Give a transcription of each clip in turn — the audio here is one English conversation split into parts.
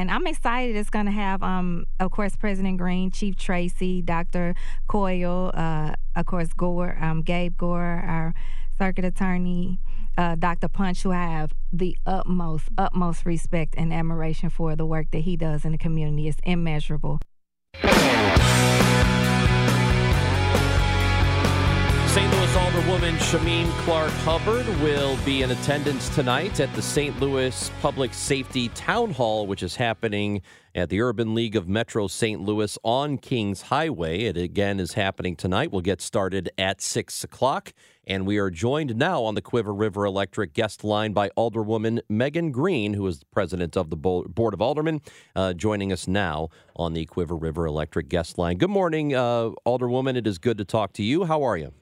And I'm excited. It's going to have, um, of course, President Green, Chief Tracy, Dr. Coyle, uh, of course, Gore, um, Gabe Gore, our circuit attorney, uh, Dr. Punch, who I have the utmost, utmost respect and admiration for the work that he does in the community. It's immeasurable. St. Louis Alderwoman Shameem Clark Hubbard will be in attendance tonight at the St. Louis Public Safety Town Hall, which is happening at the Urban League of Metro St. Louis on Kingshighway. It again is happening tonight. We'll get started at 6 o'clock. And we are joined now on the Cuivre River Electric guest line by Alderwoman Megan Green, who is the president of the Board of Aldermen, uh, joining us now on the Cuivre River Electric guest line. Good morning, uh, Alderwoman. It is good to talk to you. How are you?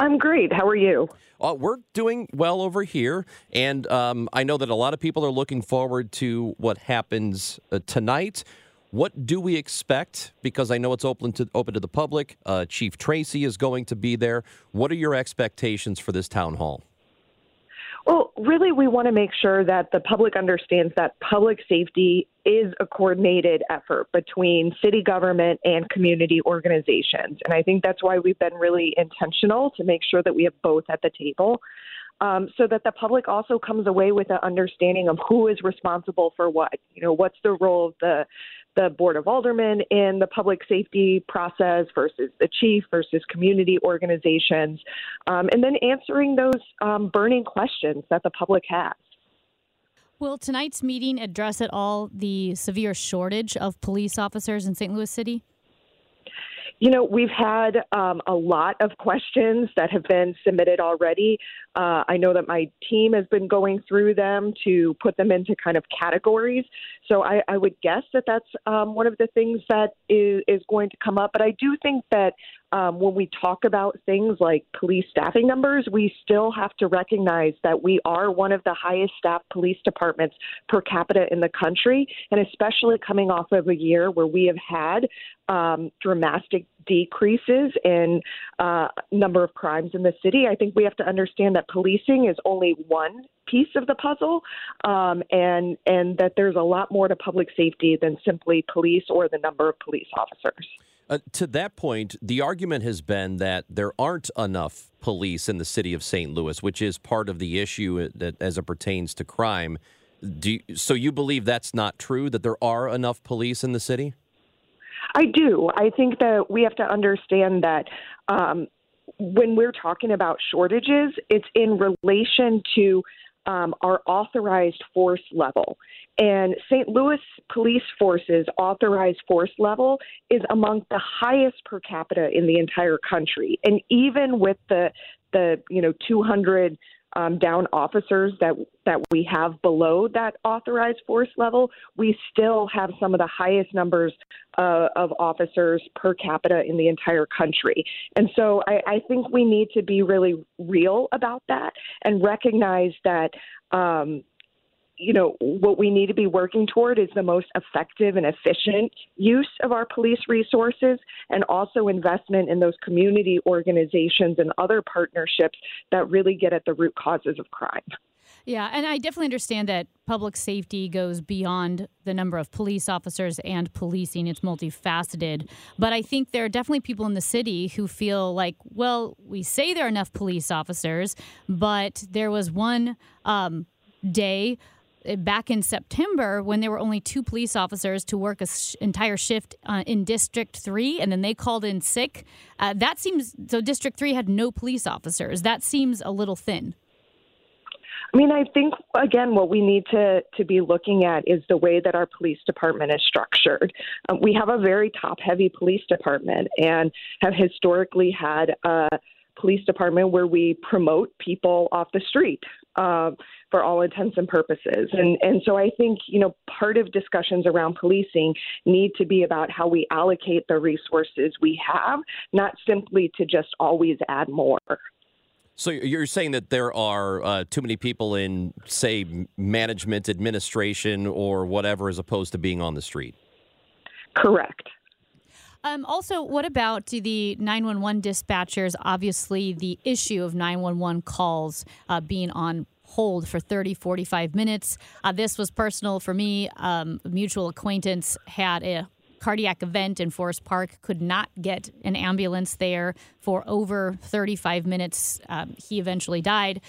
I'm great. How are you? Uh, we're doing well over here, and um, I know that a lot of people are looking forward to what happens uh, tonight. What do we expect? Because I know it's open to open to the public. Uh, Chief Tracy is going to be there. What are your expectations for this town hall? Well, really, we want to make sure that the public understands that public safety is a coordinated effort between city government and community organizations. And I think that's why we've been really intentional to make sure that we have both at the table. Um, so that the public also comes away with an understanding of who is responsible for what. You know, what's the role of the the Board of Aldermen in the public safety process versus the chief versus community organizations, um, and then answering those um, burning questions that the public has. Will tonight's meeting address at all the severe shortage of police officers in St. Louis City? You know, we've had um, a lot of questions that have been submitted already. Uh, I know that my team has been going through them to put them into kind of categories. So I, I would guess that that's um, one of the things that is, is going to come up. But I do think that um, when we talk about things like police staffing numbers, we still have to recognize that we are one of the highest staffed police departments per capita in the country, and especially coming off of a year where we have had um, dramatic decreases in uh, number of crimes in the city. I think we have to understand that policing is only one piece of the puzzle, um, and and that there's a lot more to public safety than simply police or the number of police officers. Uh, to that point, the argument has been that there aren't enough police in the city of St. Louis, which is part of the issue uh, that, as it pertains to crime. You, so you believe that's not true, that there are enough police in the city? I do. I think that we have to understand that um, when we're talking about shortages, it's in relation to um, our authorized force level. And St. Louis Police Force's authorized force level is among the highest per capita in the entire country. And even with the the you know 200 um, down officers that that we have below that authorized force level, we still have some of the highest numbers uh, of officers per capita in the entire country. And so I, I think we need to be really real about that and recognize that. Um, you know, what we need to be working toward is the most effective and efficient use of our police resources and also investment in those community organizations and other partnerships that really get at the root causes of crime. Yeah, and I definitely understand that public safety goes beyond the number of police officers and policing. It's multifaceted. But I think there are definitely people in the city who feel like, well, we say there are enough police officers, but there was one um, day back in September when there were only two police officers to work a sh- entire shift uh, in District 3 and then they called in sick. Uh, that seems so District 3 had no police officers. That seems a little thin. I mean, I think again, what we need to to be looking at is the way that our police department is structured. Um, we have a very top-heavy police department and have historically had a police department where we promote people off the street uh, for all intents and purposes. And and so I think you know part of discussions around policing need to be about how we allocate the resources we have, not simply to just always add more. So you're saying that there are uh, too many people in, say, management, administration, or whatever, as opposed to being on the street? Correct. Um, also, what about the 911 dispatchers? Obviously, the issue of 911 calls uh, being on hold for 30, 45 minutes. Uh, this was personal for me. Um, a mutual acquaintance had a cardiac event in Forest Park, could not get an ambulance there for over 35 minutes. Um, he eventually died.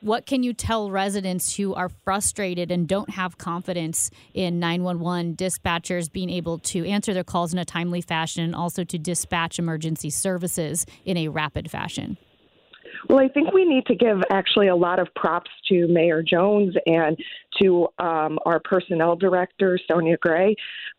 What can you tell residents who are frustrated and don't have confidence in 911 dispatchers being able to answer their calls in a timely fashion and also to dispatch emergency services in a rapid fashion? Well, I think we need to give actually a lot of props to Mayor Jones and to um, our personnel director, Sonia Gray.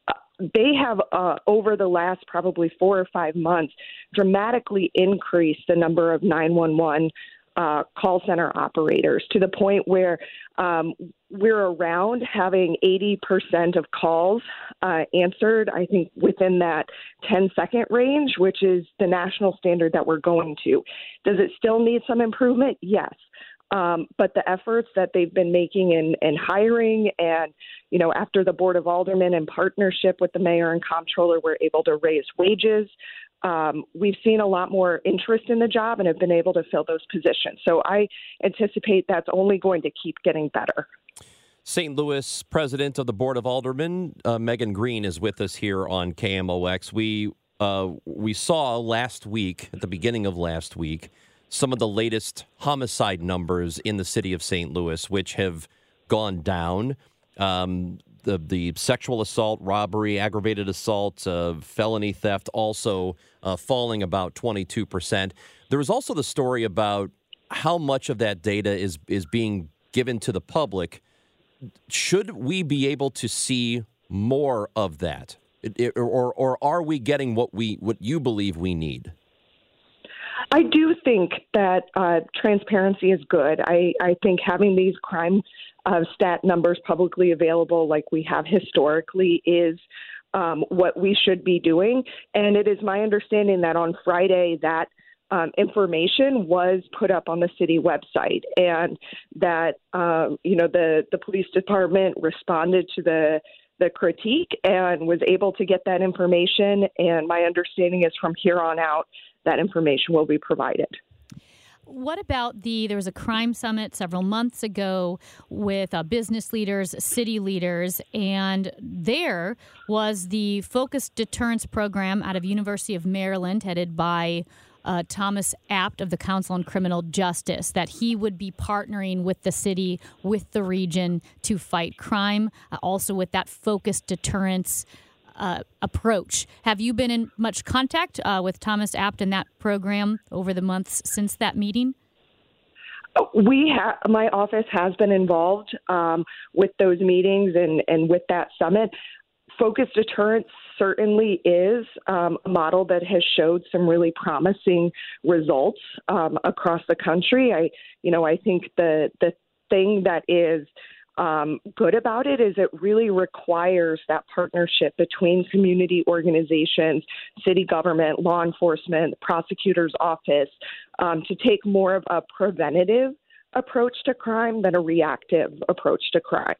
Uh, they have, uh, over the last probably four or five months, dramatically increased the number of 911 uh, call center operators to the point where um, we're around having 80% of calls uh, answered, I think, within that 10 second range, which is the national standard that we're going to. Does it still need some improvement? Yes. Um, but the efforts that they've been making in, in hiring and, you know, after the Board of Aldermen in partnership with the mayor and comptroller were able to raise wages, um, we've seen a lot more interest in the job and have been able to fill those positions. So I anticipate that's only going to keep getting better. St. Louis President of the Board of Aldermen, uh, Megan Green, is with us here on KMOX. We uh, we saw last week, at the beginning of last week, some of the latest homicide numbers in the city of St. Louis, which have gone down. Um, the the sexual assault, robbery, aggravated assault, uh, felony theft also uh, falling about 22 percent. There was also the story about how much of that data is is being given to the public. Should we be able to see more of that, it, it, or or are we getting what we what you believe we need? I do think that uh, transparency is good. I, I think having these crime uh, stat numbers publicly available, like we have historically, is um, what we should be doing. And it is my understanding that on Friday that um, information was put up on the city website, and that um, you know the the police department responded to the the critique and was able to get that information. And my understanding is from here on out that information will be provided. What about the? There was a crime summit several months ago with uh, business leaders, city leaders, and there was the focused deterrence program out of University of Maryland, headed by uh, Thomas Abt of the Council on Criminal Justice, that he would be partnering with the city, with the region to fight crime, uh, also with that focused deterrence uh, approach. Have you been in much contact uh, with Thomas Abt and that program over the months since that meeting? We have my office has been involved um, with those meetings and, and with that summit. Focused deterrence certainly is um, a model that has showed some really promising results um, across the country. I, you know, I think the the thing that is um, good about it is it really requires that partnership between community organizations, city government, law enforcement, prosecutor's office um, to take more of a preventative approach to crime than a reactive approach to crime.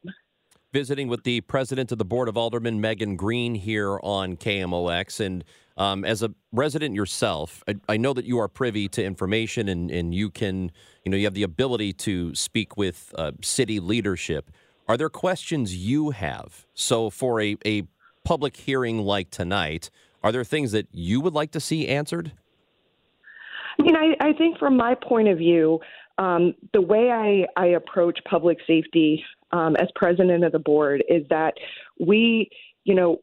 Visiting with the president of the Board of Aldermen, Megan Green, here on KMOX. And um, as a resident yourself, I, I, know that you are privy to information and, and you can, you know, you have the ability to speak with uh, city leadership. Are there questions you have? So, for a, a public hearing like tonight, are there things that you would like to see answered? I mean, I, I think from my point of view, um, the way I, I approach public safety um, as president of the board is that we, you know,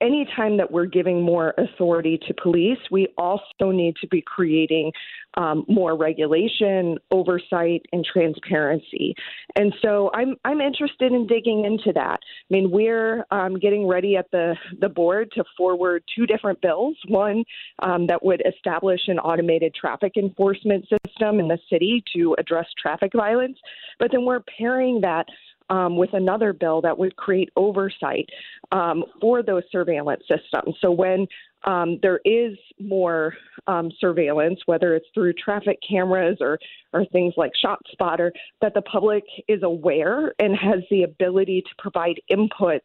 anytime that we're giving more authority to police, we also need to be creating um, more regulation, oversight, and transparency. And so I'm I'm interested in digging into that. I mean, we're um, getting ready at the the board to forward two different bills. One um, that would establish an automated traffic enforcement system in the city to address traffic violence, but then we're pairing that um, with another bill that would create oversight um, for those surveillance systems. So when um, there is more um, surveillance, whether it's through traffic cameras or, or things like ShotSpotter, that the public is aware and has the ability to provide input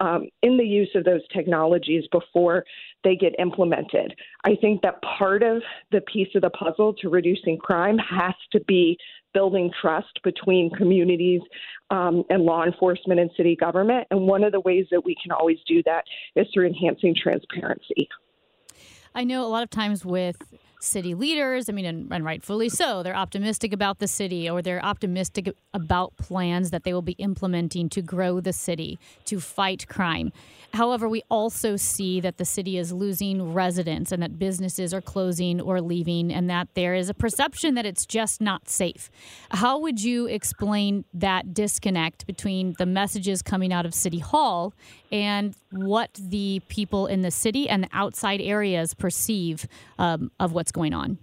um, in the use of those technologies before they get implemented. I think that part of the piece of the puzzle to reducing crime has to be building trust between communities um, and law enforcement and city government. And one of the ways that we can always do that is through enhancing transparency. I know a lot of times with city leaders, I mean, and, and, rightfully so, they're optimistic about the city or they're optimistic about plans that they will be implementing to grow the city, to fight crime. However, we also see that the city is losing residents and that businesses are closing or leaving, and that there is a perception that it's just not safe. How would you explain that disconnect between the messages coming out of City Hall and what the people in the city and the outside areas perceive um, of what's going on?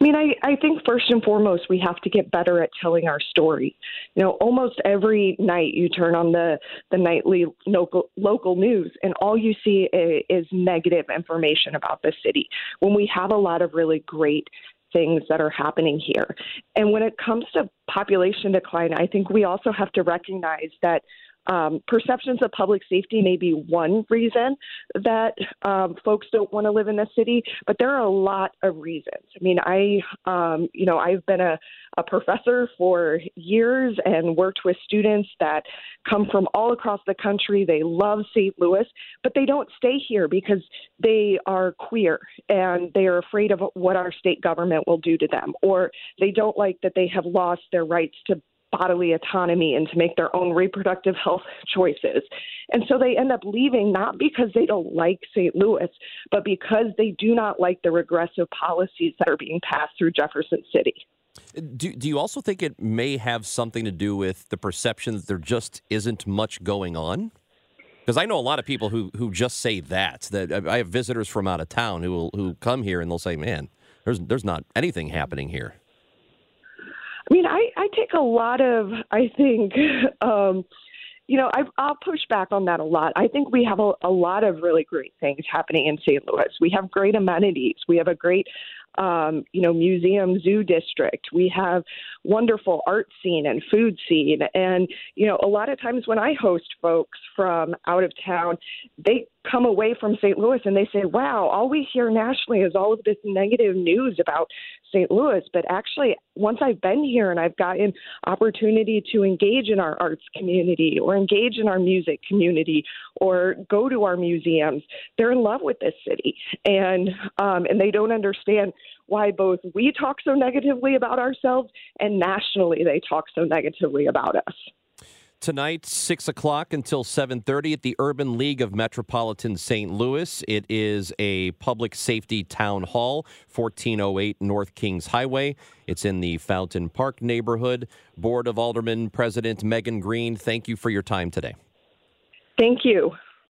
I mean, I, I think first and foremost, we have to get better at telling our story. You know, almost every night you turn on the, the nightly local, local news, and all you see is, is negative information about the city when we have a lot of really great things that are happening here. And when it comes to population decline, I think we also have to recognize that um, perceptions of public safety may be one reason that um, folks don't want to live in the city, but there are a lot of reasons. I mean, I, um, you know, I've been a, a professor for years and worked with students that come from all across the country. They love St. Louis, but they don't stay here because they are queer and they are afraid of what our state government will do to them, or they don't like that they have lost their rights to bodily autonomy and to make their own reproductive health choices. And so they end up leaving not because they don't like St. Louis, but because they do not like the regressive policies that are being passed through Jefferson City. Do, do you also think it may have something to do with the perception that there just isn't much going on? Because I know a lot of people who, who just say that. That I have visitors from out of town who will, who come here and they'll say, "Man, there's there's not anything happening here." I I, take a lot of, I think, um, you know, I, I'll push back on that a lot. I think we have a, a lot of really great things happening in St. Louis. We have great amenities. We have a great um, you know, museum zoo district. We have wonderful art scene and food scene. And, you know, a lot of times when I host folks from out of town, they come away from St. Louis and they say, wow, all we hear nationally is all of this negative news about St. Louis. But actually, once I've been here and I've gotten opportunity to engage in our arts community or engage in our music community or go to our museums, they're in love with this city. And, um, and they don't understand why both we talk so negatively about ourselves and nationally they talk so negatively about us tonight, six o'clock until seven thirty at the Urban League of Metropolitan St. Louis. It is a public safety town hall, fourteen oh eight North Kingshighway. It's in the Fountain Park neighborhood. Board of Aldermen President Megan Green, thank you for your time today. Thank you.